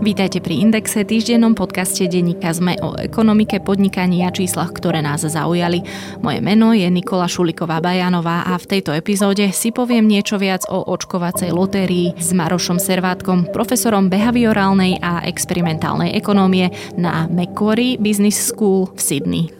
Vítajte pri Indexe, týždennom podcaste denníka ZME o ekonomike, podnikaní a číslach, ktoré nás zaujali. Moje meno je Nikola Šuliková Bajanová a v tejto epizóde si poviem niečo viac o očkovacej lotérii s Marošom Servátkom, profesorom behaviorálnej a experimentálnej ekonómie na Macquarie Business School v Sydney.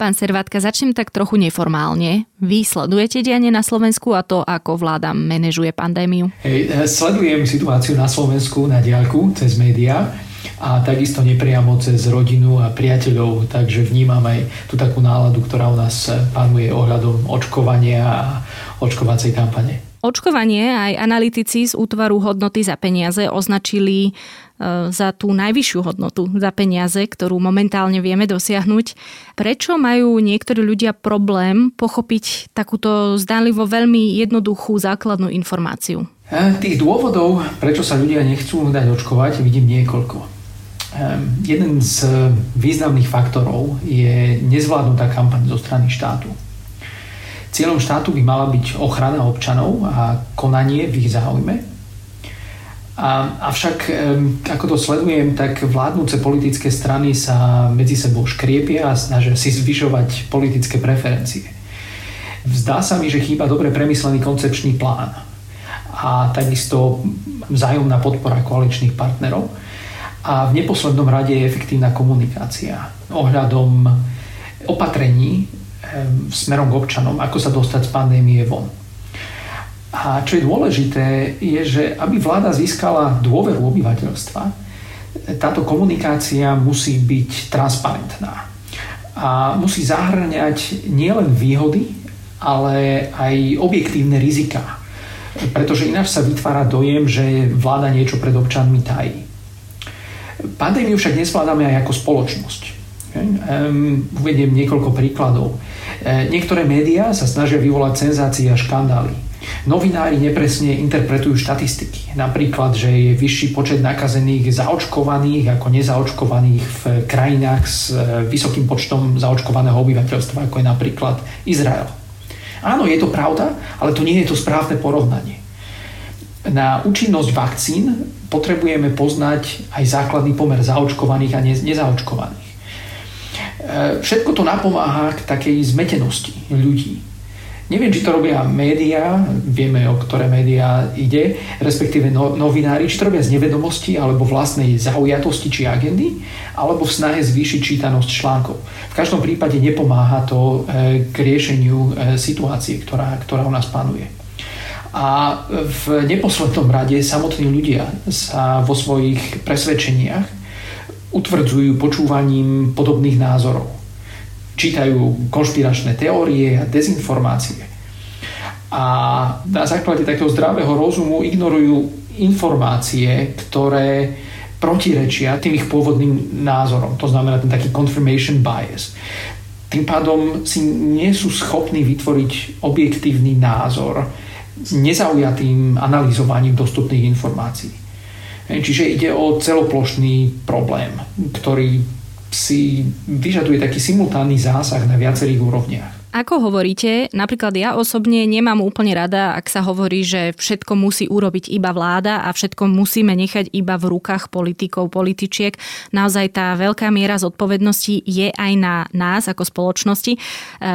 Pán Servátka, začnem tak trochu neformálne. Vy sledujete dianie na Slovensku a to, ako vláda manažuje pandémiu? Hej, eh, sledujem situáciu na Slovensku na diálku cez médiá a takisto nepriamo cez rodinu a priateľov, takže vnímam aj tú takú náladu, ktorá u nás panuje ohľadom očkovania a očkovacej kampane. Očkovanie aj analytici z útvaru hodnoty za peniaze označili za tú najvyššiu hodnotu za peniaze, ktorú momentálne vieme dosiahnuť. Prečo majú niektorí ľudia problém pochopiť takúto zdánlivo veľmi jednoduchú základnú informáciu? E, tých dôvodov, prečo sa ľudia nechcú dať očkovať, vidím niekoľko. E, jeden z významných faktorov je nezvládnutá kampaň zo strany štátu Cieľom štátu by mala byť ochrana občanov a konanie v ich záujme. A, avšak, ako to sledujem, tak vládnúce politické strany sa medzi sebou škriepia a snažia si zvyšovať politické preferencie. Zdá sa mi, že chýba dobre premyslený koncepčný plán a takisto vzájomná podpora koaličných partnerov a v neposlednom rade je efektívna komunikácia ohľadom opatrení, smerom k občanom, ako sa dostať z pandémie von. A čo je dôležité, je, že aby vláda získala dôveru obyvateľstva, táto komunikácia musí byť transparentná. A musí zahrňať nielen výhody, ale aj objektívne rizika. Pretože ináč sa vytvára dojem, že vláda niečo pred občanmi tají. Pandémiu však nezvládame aj ako spoločnosť. Um, uvediem niekoľko príkladov. E, niektoré médiá sa snažia vyvolať senzácie a škandály. Novinári nepresne interpretujú štatistiky. Napríklad, že je vyšší počet nakazených zaočkovaných ako nezaočkovaných v krajinách s e, vysokým počtom zaočkovaného obyvateľstva, ako je napríklad Izrael. Áno, je to pravda, ale to nie je to správne porovnanie. Na účinnosť vakcín potrebujeme poznať aj základný pomer zaočkovaných a nezaočkovaných. E, všetko to napomáha k takej zmetenosti ľudí. Neviem, či to robia médiá, vieme, o ktoré médiá ide, respektíve no, novinári, či to robia z nevedomosti alebo vlastnej zaujatosti či agendy, alebo v snahe zvýšiť čítanosť článkov. V každom prípade nepomáha to e, k riešeniu e, situácie, ktorá, ktorá u nás panuje. A v neposlednom rade samotní ľudia sa vo svojich presvedčeniach utvrdzujú počúvaním podobných názorov. Čítajú konšpiračné teórie a dezinformácie. A na základe takého zdravého rozumu ignorujú informácie, ktoré protirečia tým ich pôvodným názorom. To znamená ten taký confirmation bias. Tým pádom si nie sú schopní vytvoriť objektívny názor s nezaujatým analyzovaním dostupných informácií. Čiže ide o celoplošný problém, ktorý si vyžaduje taký simultánny zásah na viacerých úrovniach. Ako hovoríte, napríklad ja osobne nemám úplne rada, ak sa hovorí, že všetko musí urobiť iba vláda a všetko musíme nechať iba v rukách politikov, političiek. Naozaj tá veľká miera zodpovednosti je aj na nás ako spoločnosti. E,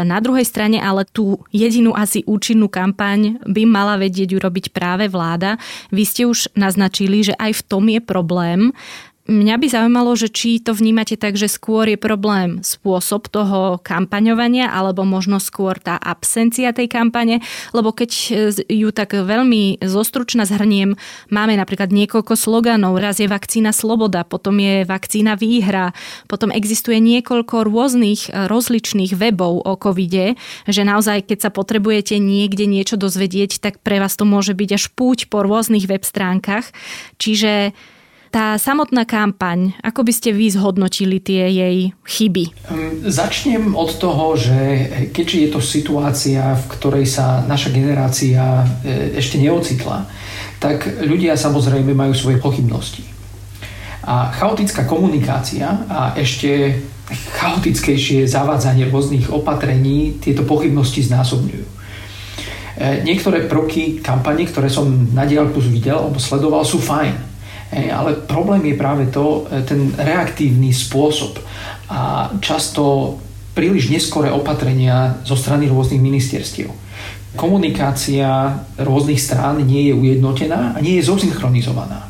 na druhej strane ale tú jedinú asi účinnú kampaň by mala vedieť urobiť práve vláda. Vy ste už naznačili, že aj v tom je problém, Mňa by zaujímalo, že či to vnímate tak, že skôr je problém spôsob toho kampaňovania, alebo možno skôr tá absencia tej kampane, lebo keď ju tak veľmi zostručne zhrniem, máme napríklad niekoľko sloganov, raz je vakcína sloboda, potom je vakcína výhra, potom existuje niekoľko rôznych e, rozličných webov o covide, že naozaj keď sa potrebujete niekde niečo dozvedieť, tak pre vás to môže byť až púť po rôznych web stránkach. Čiže tá samotná kampaň, ako by ste vy zhodnotili tie jej chyby? Začnem od toho, že keďže je to situácia, v ktorej sa naša generácia e, ešte neocitla, tak ľudia samozrejme majú svoje pochybnosti. A chaotická komunikácia a ešte chaotickejšie zavádzanie rôznych opatrení tieto pochybnosti znásobňujú. E, niektoré prvky kampane, ktoré som na diálku videl alebo sledoval, sú fajn ale problém je práve to, e, ten reaktívny spôsob a často príliš neskoré opatrenia zo strany rôznych ministerstiev. Komunikácia rôznych strán nie je ujednotená a nie je zosynchronizovaná.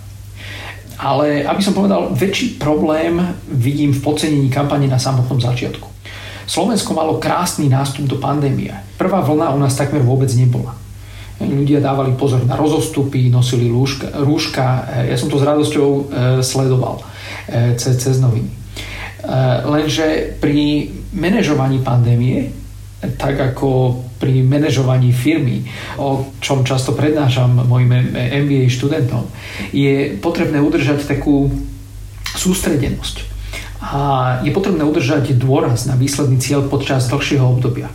Ale aby som povedal, väčší problém vidím v podcenení kampane na samotnom začiatku. Slovensko malo krásny nástup do pandémie. Prvá vlna u nás takmer vôbec nebola. Ľudia dávali pozor na rozostupy, nosili lúžka, rúška. E, ja som to s radosťou e, sledoval e, cez, cez noviny. Lenže pri manažovaní pandémie, tak ako pri manažovaní firmy, o čom často prednášam mojim MBA študentom, je potrebné udržať takú sústredenosť. A je potrebné udržať dôraz na výsledný cieľ počas dlhšieho obdobia.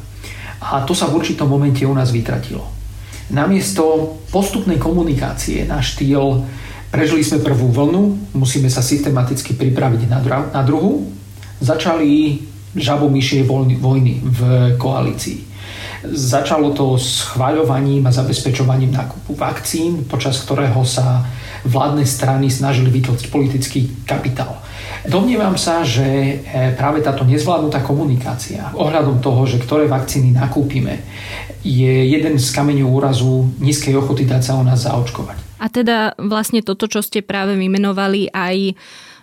A to sa v určitom momente u nás vytratilo. Namiesto postupnej komunikácie na štýl prežili sme prvú vlnu, musíme sa systematicky pripraviť na, dru- na druhú, začali žabomyšie vojny v koalícii. Začalo to schváľovaním a zabezpečovaním nákupu vakcín, počas ktorého sa vládne strany snažili vytlčiť politický kapitál. Domnievam sa, že e, práve táto nezvládnutá komunikácia ohľadom toho, že ktoré vakcíny nakúpime, je jeden z kameňov úrazu nízkej ochoty dať sa o nás zaočkovať. A teda vlastne toto, čo ste práve vymenovali, aj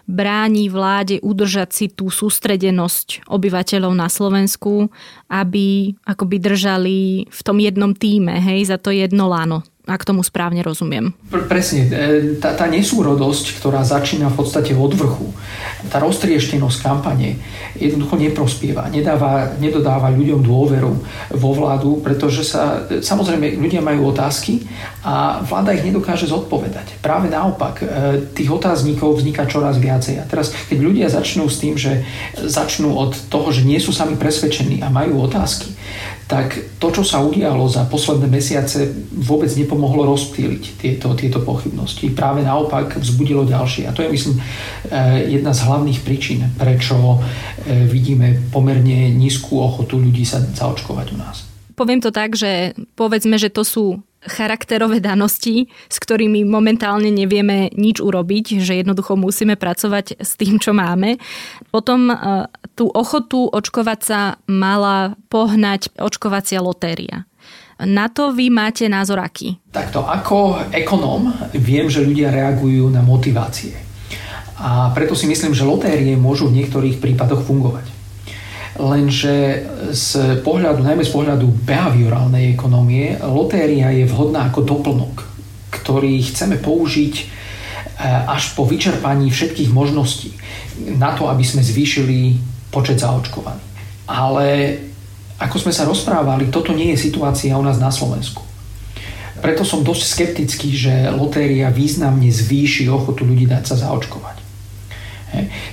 bráni vláde udržať si tú sústredenosť obyvateľov na Slovensku, aby akoby držali v tom jednom týme, hej, za to jedno láno ak tomu správne rozumiem. Presne, e, tá, tá nesúrodosť, ktorá začína v podstate od vrchu, tá roztrieštenosť kampane jednoducho neprospieva, nedáva, nedodáva ľuďom dôveru vo vládu, pretože sa, samozrejme, ľudia majú otázky a vláda ich nedokáže zodpovedať. Práve naopak, e, tých otáznikov vzniká čoraz viacej. A teraz, keď ľudia začnú s tým, že začnú od toho, že nie sú sami presvedčení a majú otázky, tak to, čo sa udialo za posledné mesiace, vôbec nepomohlo rozptýliť tieto, tieto pochybnosti. Práve naopak vzbudilo ďalšie. A to je, myslím, eh, jedna z hlavných príčin, prečo eh, vidíme pomerne nízku ochotu ľudí sa zaočkovať u nás. Poviem to tak, že povedzme, že to sú charakterové danosti, s ktorými momentálne nevieme nič urobiť, že jednoducho musíme pracovať s tým, čo máme. Potom e, tú ochotu očkovať sa mala pohnať očkovacia lotéria. Na to vy máte názor aký? Takto, ako ekonóm viem, že ľudia reagujú na motivácie. A preto si myslím, že lotérie môžu v niektorých prípadoch fungovať. Lenže z pohľadu, najmä z pohľadu behaviorálnej ekonomie, lotéria je vhodná ako doplnok, ktorý chceme použiť e, až po vyčerpaní všetkých možností na to, aby sme zvýšili počet zaočkovaných. Ale ako sme sa rozprávali, toto nie je situácia u nás na Slovensku. Preto som dosť skeptický, že lotéria významne zvýši ochotu ľudí dať sa zaočkovať.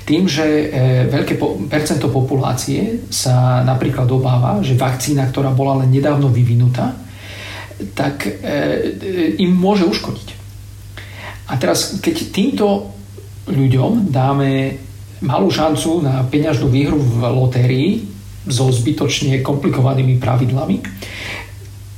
Tým, že e, veľké percento populácie sa napríklad obáva, že vakcína, ktorá bola len nedávno vyvinutá, tak e, im môže uškodiť. A teraz, keď týmto ľuďom dáme malú šancu na peňažnú výhru v lotérii so zbytočne komplikovanými pravidlami,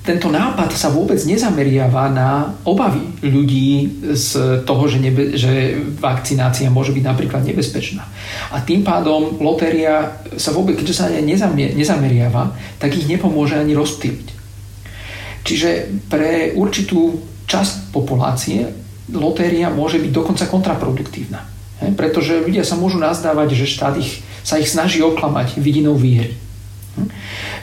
tento nápad sa vôbec nezameriava na obavy ľudí z toho, že, nebe, že vakcinácia môže byť napríklad nebezpečná. A tým pádom lotéria sa vôbec, keďže sa nezameriava, tak ich nepomôže ani rozptýliť. Čiže pre určitú časť populácie lotéria môže byť dokonca kontraproduktívna. Pretože ľudia sa môžu nazdávať, že štát ich, sa ich snaží oklamať vidinou výhry.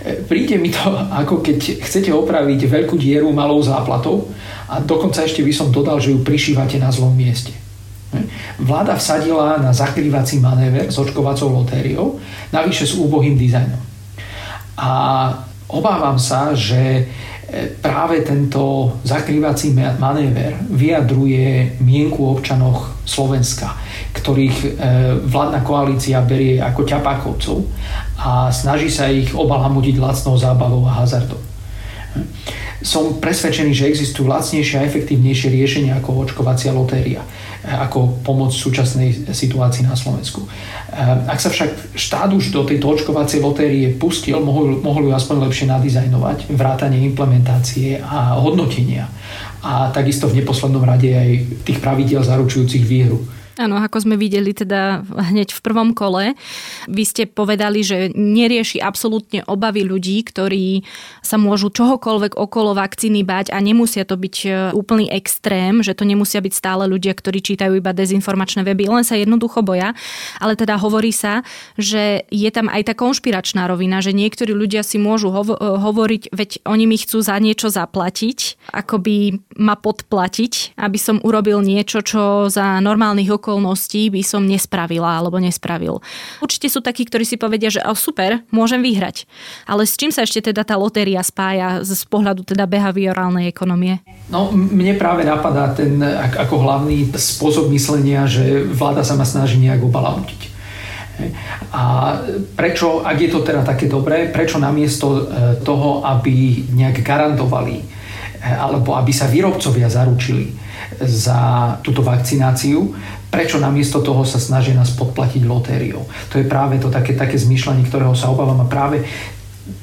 Príde mi to, ako keď chcete opraviť veľkú dieru malou záplatou a dokonca ešte by som dodal, že ju prišívate na zlom mieste. Vláda vsadila na zakrývací manéver s očkovacou lotériou, navyše s úbohým dizajnom. A obávam sa, že práve tento zakrývací manéver vyjadruje mienku občanoch Slovenska, ktorých e, vládna koalícia berie ako ťapákovcov a snaží sa ich obalamudiť lacnou zábavou a hazardom. Som presvedčený, že existujú lacnejšie a efektívnejšie riešenia ako očkovacia lotéria ako pomoc v súčasnej situácii na Slovensku. Ehm, ak sa však štát už do tejto očkovacej lotérie pustil, mohol, mohol ju aspoň lepšie nadizajnovať, vrátanie implementácie a hodnotenia a takisto v neposlednom rade aj tých pravidiel zaručujúcich výhru Áno, ako sme videli teda hneď v prvom kole. Vy ste povedali, že nerieši absolútne obavy ľudí, ktorí sa môžu čohokoľvek okolo vakcíny bať a nemusia to byť e, úplný extrém, že to nemusia byť stále ľudia, ktorí čítajú iba dezinformačné weby, len sa jednoducho boja. Ale teda hovorí sa, že je tam aj tá konšpiračná rovina, že niektorí ľudia si môžu hovo- e, hovoriť, veď oni mi chcú za niečo zaplatiť, akoby ma podplatiť, aby som urobil niečo, čo za normálnych okolností by som nespravila alebo nespravil. Určite sú takí, ktorí si povedia, že oh, super, môžem vyhrať. Ale s čím sa ešte teda tá lotéria spája z pohľadu teda behaviorálnej ekonomie? No, mne práve napadá ten ako hlavný spôsob myslenia, že vláda sa ma snaží nejak obalamutiť. A prečo, ak je to teda také dobré, prečo namiesto e, toho, aby nejak garantovali e, alebo aby sa výrobcovia zaručili za túto vakcináciu, prečo namiesto toho sa snažia nás podplatiť lotériou. To je práve to také, také zmýšľanie, ktorého sa obávam a práve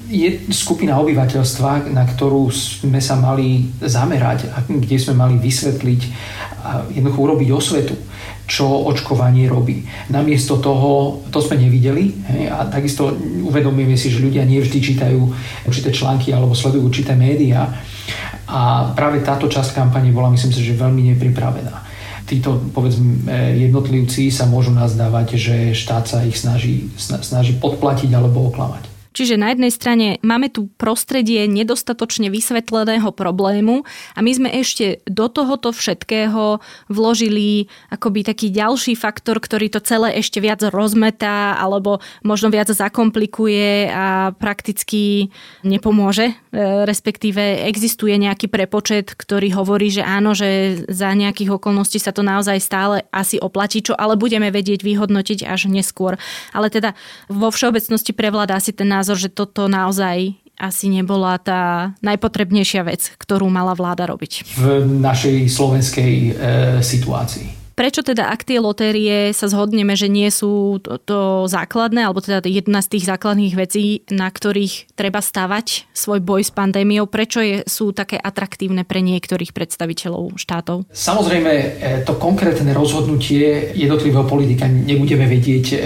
je skupina obyvateľstva, na ktorú sme sa mali zamerať a kde sme mali vysvetliť a jednoducho urobiť osvetu, čo očkovanie robí. Namiesto toho, to sme nevideli hej, a takisto uvedomujeme si, že ľudia nevždy čítajú určité články alebo sledujú určité médiá a práve táto časť kampane bola, myslím si, že veľmi nepripravená títo povedzme jednotlivci sa môžu nazdávať, že štát sa ich snaží, snaží podplatiť alebo oklamať. Čiže na jednej strane máme tu prostredie nedostatočne vysvetleného problému a my sme ešte do tohoto všetkého vložili akoby taký ďalší faktor, ktorý to celé ešte viac rozmetá alebo možno viac zakomplikuje a prakticky nepomôže. E, respektíve existuje nejaký prepočet, ktorý hovorí, že áno, že za nejakých okolností sa to naozaj stále asi oplatí, čo ale budeme vedieť vyhodnotiť až neskôr. Ale teda vo všeobecnosti prevláda asi ten názor, že toto naozaj asi nebola tá najpotrebnejšia vec, ktorú mala vláda robiť. V našej slovenskej e, situácii. Prečo teda, ak tie lotérie sa zhodneme, že nie sú to, to základné, alebo teda jedna z tých základných vecí, na ktorých treba stavať svoj boj s pandémiou, prečo je, sú také atraktívne pre niektorých predstaviteľov štátov? Samozrejme, e, to konkrétne rozhodnutie jednotlivého politika nebudeme vedieť e,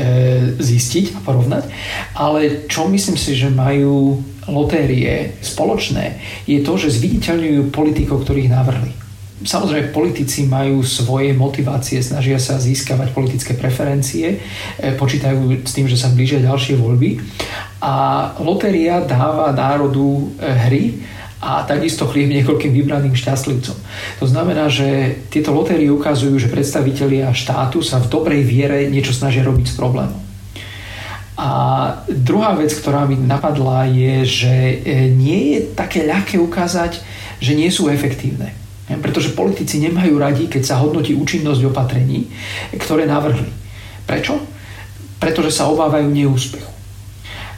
zistiť a porovnať, ale čo myslím si, že majú lotérie spoločné, je to, že zviditeľňujú politikov, ktorých navrhli. Samozrejme, politici majú svoje motivácie, snažia sa získavať politické preferencie, e, počítajú s tým, že sa blížia ďalšie voľby a lotéria dáva národu e, hry a takisto chlieb niekoľkým vybraným šťastlivcom. To znamená, že tieto lotérie ukazujú, že predstavitelia štátu sa v dobrej viere niečo snažia robiť s problémom. A druhá vec, ktorá mi napadla, je, že e, nie je také ľahké ukázať, že nie sú efektívne. Pretože politici nemajú radi, keď sa hodnotí účinnosť opatrení, ktoré navrhli. Prečo? Pretože sa obávajú neúspechu.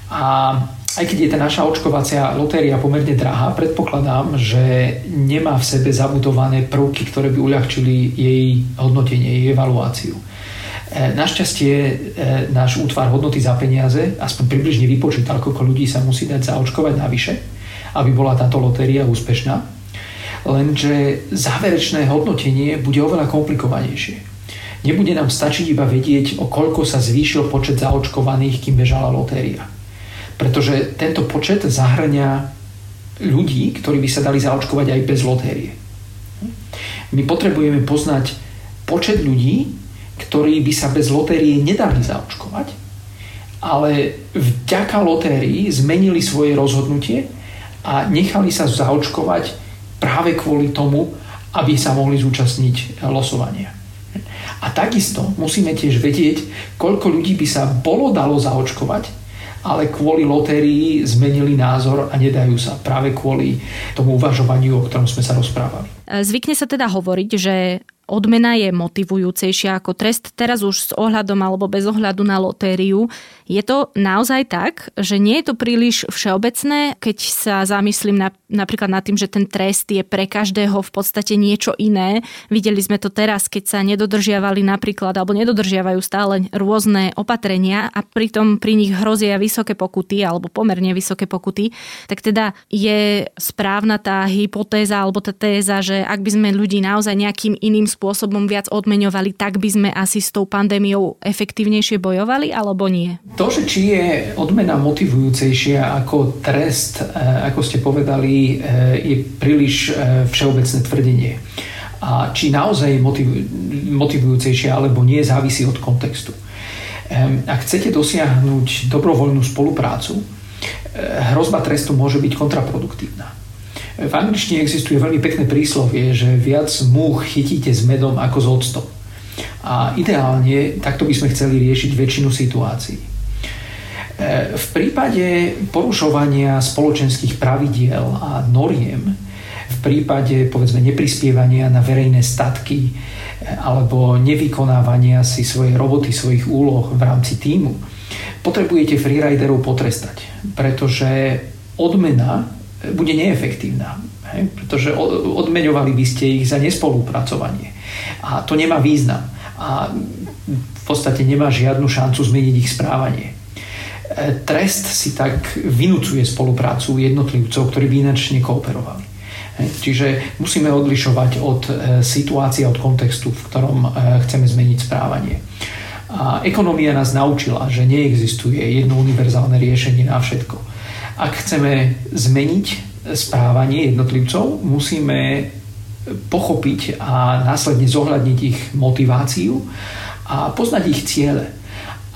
A aj keď je tá naša očkovacia lotéria pomerne drahá, predpokladám, že nemá v sebe zabudované prvky, ktoré by uľahčili jej hodnotenie, jej evaluáciu. E, našťastie e, náš útvar hodnoty za peniaze aspoň približne vypočítal, koľko ľudí sa musí dať zaočkovať navyše, aby bola táto lotéria úspešná lenže záverečné hodnotenie bude oveľa komplikovanejšie. Nebude nám stačiť iba vedieť, o koľko sa zvýšil počet zaočkovaných, kým bežala lotéria. Pretože tento počet zahrňa ľudí, ktorí by sa dali zaočkovať aj bez lotérie. My potrebujeme poznať počet ľudí, ktorí by sa bez lotérie nedali zaočkovať, ale vďaka lotérii zmenili svoje rozhodnutie a nechali sa zaočkovať práve kvôli tomu, aby sa mohli zúčastniť losovania. A takisto musíme tiež vedieť, koľko ľudí by sa bolo dalo zaočkovať, ale kvôli lotérii zmenili názor a nedajú sa práve kvôli tomu uvažovaniu, o ktorom sme sa rozprávali. Zvykne sa teda hovoriť, že odmena je motivujúcejšia ako trest, teraz už s ohľadom alebo bez ohľadu na lotériu. Je to naozaj tak, že nie je to príliš všeobecné, keď sa zamyslím na, napríklad nad tým, že ten trest je pre každého v podstate niečo iné. Videli sme to teraz, keď sa nedodržiavali napríklad alebo nedodržiavajú stále rôzne opatrenia a pritom pri nich hrozia vysoké pokuty alebo pomerne vysoké pokuty, tak teda je správna tá hypotéza alebo tá téza, že ak by sme ľudí naozaj nejakým iným spôsobom viac odmeňovali, tak by sme asi s tou pandémiou efektívnejšie bojovali, alebo nie? To, že či je odmena motivujúcejšia ako trest, e, ako ste povedali, e, je príliš e, všeobecné tvrdenie. A či naozaj je motivujúcejšie alebo nie, závisí od kontextu. Ak chcete dosiahnuť dobrovoľnú spoluprácu, hrozba trestu môže byť kontraproduktívna. V angličtine existuje veľmi pekné príslovie, že viac múch chytíte s medom ako s octom. A ideálne takto by sme chceli riešiť väčšinu situácií. E, v prípade porušovania spoločenských pravidiel a noriem, v prípade povedzme neprispievania na verejné statky e, alebo nevykonávania si svojej roboty, svojich úloh v rámci týmu, potrebujete freeriderov potrestať, pretože odmena bude neefektívna. Hej? Pretože odmeňovali by ste ich za nespolupracovanie. A to nemá význam. A v podstate nemá žiadnu šancu zmeniť ich správanie. E, trest si tak vynúcuje spoluprácu jednotlivcov, ktorí by ináč nekooperovali. Čiže musíme odlišovať od e, situácie, od kontextu, v ktorom e, chceme zmeniť správanie. A ekonomia nás naučila, že neexistuje jedno univerzálne riešenie na všetko ak chceme zmeniť správanie jednotlivcov, musíme pochopiť a následne zohľadniť ich motiváciu a poznať ich ciele.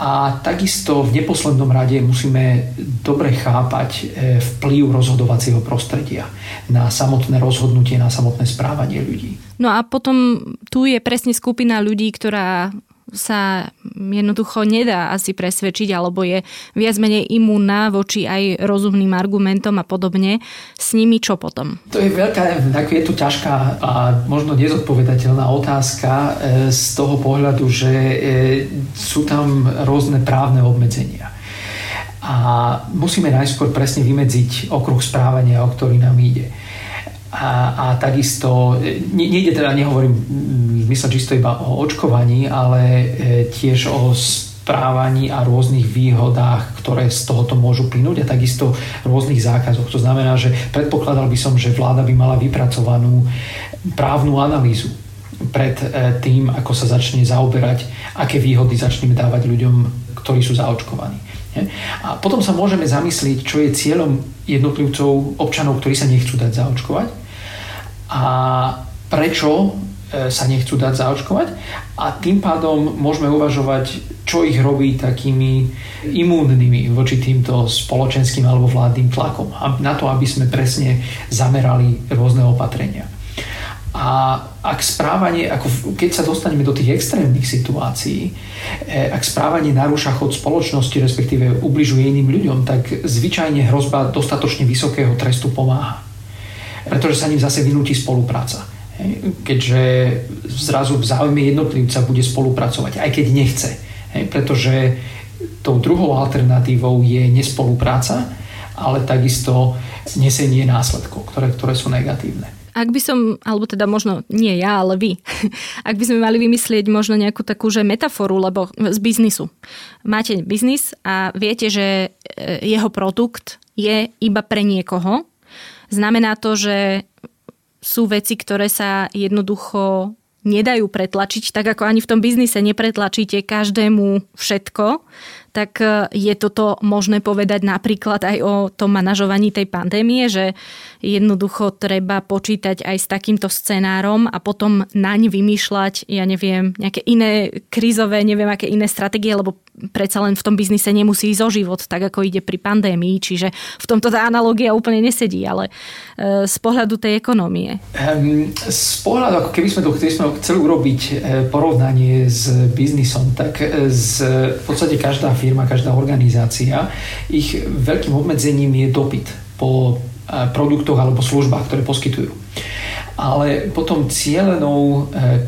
A takisto v neposlednom rade musíme dobre chápať e, vplyv rozhodovacieho prostredia na samotné rozhodnutie, na samotné správanie ľudí. No a potom tu je presne skupina ľudí, ktorá sa jednoducho nedá asi presvedčiť alebo je viac menej imúnna voči aj rozumným argumentom a podobne. S nimi čo potom? To je veľká, tak je to ťažká a možno nezodpovedateľná otázka e, z toho pohľadu, že e, sú tam rôzne právne obmedzenia. A musíme najskôr presne vymedziť okruh správania, o ktorý nám ide. A, a takisto, e, nejde teda, nehovorím v mysle čisto iba o očkovaní, ale e, tiež o správaní a rôznych výhodách, ktoré z tohoto môžu plynúť a takisto rôznych zákazoch. To znamená, že predpokladal by som, že vláda by mala vypracovanú právnu analýzu pred e, tým, ako sa začne zaoberať, aké výhody začneme dávať ľuďom, ktorí sú zaočkovaní. A potom sa môžeme zamyslieť, čo je cieľom jednotlivcov, občanov, ktorí sa nechcú dať zaočkovať a prečo e, sa nechcú dať zaočkovať a tým pádom môžeme uvažovať, čo ich robí takými imúnnymi voči týmto spoločenským alebo vládnym tlakom na to, aby sme presne zamerali rôzne opatrenia. A ak správanie, ako keď sa dostaneme do tých extrémnych situácií, e, ak správanie narúša chod spoločnosti, respektíve ubližuje iným ľuďom, tak zvyčajne hrozba dostatočne vysokého trestu pomáha. Pretože sa ním zase vynúti spolupráca. Keďže zrazu v záujme jednotlivca bude spolupracovať, aj keď nechce. Pretože tou druhou alternatívou je nespolupráca, ale takisto nesenie následkov, ktoré, ktoré sú negatívne. Ak by som, alebo teda možno nie ja, ale vy, ak by sme mali vymyslieť možno nejakú takú, že metaforu, lebo z biznisu. Máte biznis a viete, že e, jeho produkt je iba pre niekoho. Znamená to, že sú veci, ktoré sa jednoducho nedajú pretlačiť, tak ako ani v tom biznise nepretlačíte každému všetko, tak e, je toto možné povedať napríklad aj o tom manažovaní tej pandémie, že jednoducho treba počítať aj s takýmto scenárom a potom naň vymýšľať, ja neviem, nejaké iné krízové, neviem aké iné stratégie, lebo predsa len v tom biznise nemusí ísť o život, tak ako ide pri pandémii, čiže v tomto tá analogia úplne nesedí, ale e, z pohľadu tej ekonomie. Um, z pohľadu, ako keby sme keby sme chceli urobiť e, porovnanie s biznisom, tak z, v podstate každá firma, každá organizácia, ich veľkým obmedzením je dopyt po produktoch alebo službách, ktoré poskytujú ale potom cieľenou e,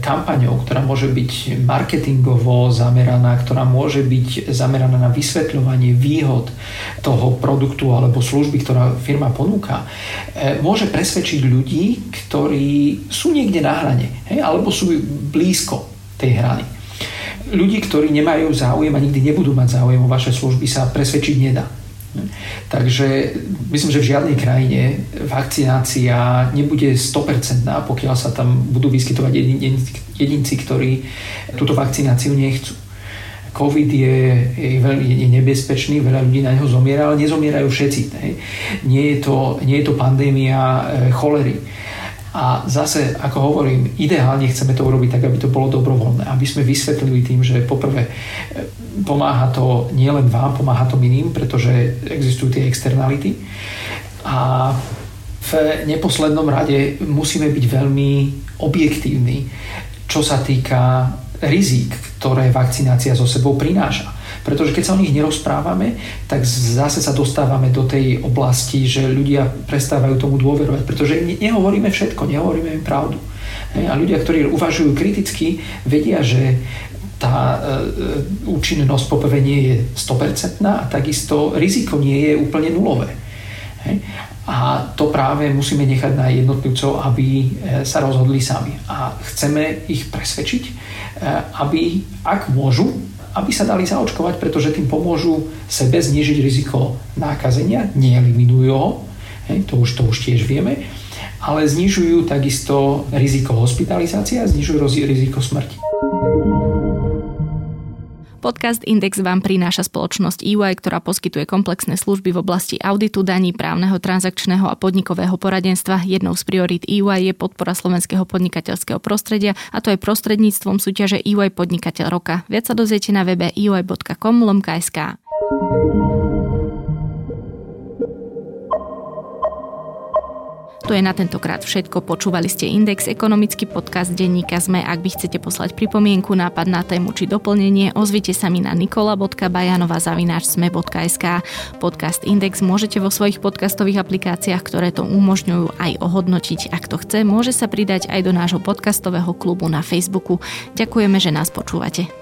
kampaňou, ktorá môže byť marketingovo zameraná, ktorá môže byť zameraná na vysvetľovanie výhod toho produktu alebo služby, ktorá firma ponúka, e, môže presvedčiť ľudí, ktorí sú niekde na hrane, hej, alebo sú blízko tej hrany. Ľudí, ktorí nemajú záujem a nikdy nebudú mať záujem o vaše služby, sa presvedčiť nedá. Takže myslím, že v žiadnej krajine vakcinácia nebude 100%, pokiaľ sa tam budú vyskytovať jedinci, ktorí túto vakcináciu nechcú. COVID je, je veľmi nebezpečný, veľa ľudí na neho zomiera, ale nezomierajú všetci. Nie, je to, nie je to pandémia e, cholery a zase, ako hovorím, ideálne chceme to urobiť tak, aby to bolo dobrovoľné. Aby sme vysvetlili tým, že poprvé e, pomáha to nielen vám, pomáha to iným, pretože existujú tie externality. A v neposlednom rade musíme byť veľmi objektívni, čo sa týka rizík, ktoré vakcinácia so sebou prináša. Pretože keď sa o nich nerozprávame, tak zase sa dostávame do tej oblasti, že ľudia prestávajú tomu dôverovať, pretože nehovoríme všetko, nehovoríme im pravdu. A ľudia, ktorí uvažujú kriticky, vedia, že tá e, účinnosť po nie je 100% a takisto riziko nie je úplne nulové. A to práve musíme nechať na jednotlivcov, aby e, sa rozhodli sami. A chceme ich presvedčiť, e, aby, ak môžu, aby sa dali zaočkovať, pretože tým pomôžu sebe znižiť riziko nákazenia, neeliminujú ho, hej, to, už, to už tiež vieme, ale znižujú takisto riziko hospitalizácie a znižujú riziko smrti. Podcast Index vám prináša spoločnosť EY, ktorá poskytuje komplexné služby v oblasti auditu, daní, právneho, transakčného a podnikového poradenstva. Jednou z priorít EY je podpora slovenského podnikateľského prostredia a to je prostredníctvom súťaže EY Podnikateľ roka. Viac sa dozviete na webe ey.com lomka.sk. To je na tentokrát všetko. Počúvali ste Index, ekonomický podcast denníka ZME. Ak by chcete poslať pripomienku, nápad na tému či doplnenie, ozvite sa mi na nikola.bajanova.sme.sk. Podcast Index môžete vo svojich podcastových aplikáciách, ktoré to umožňujú, aj ohodnotiť. Ak to chce, môže sa pridať aj do nášho podcastového klubu na Facebooku. Ďakujeme, že nás počúvate.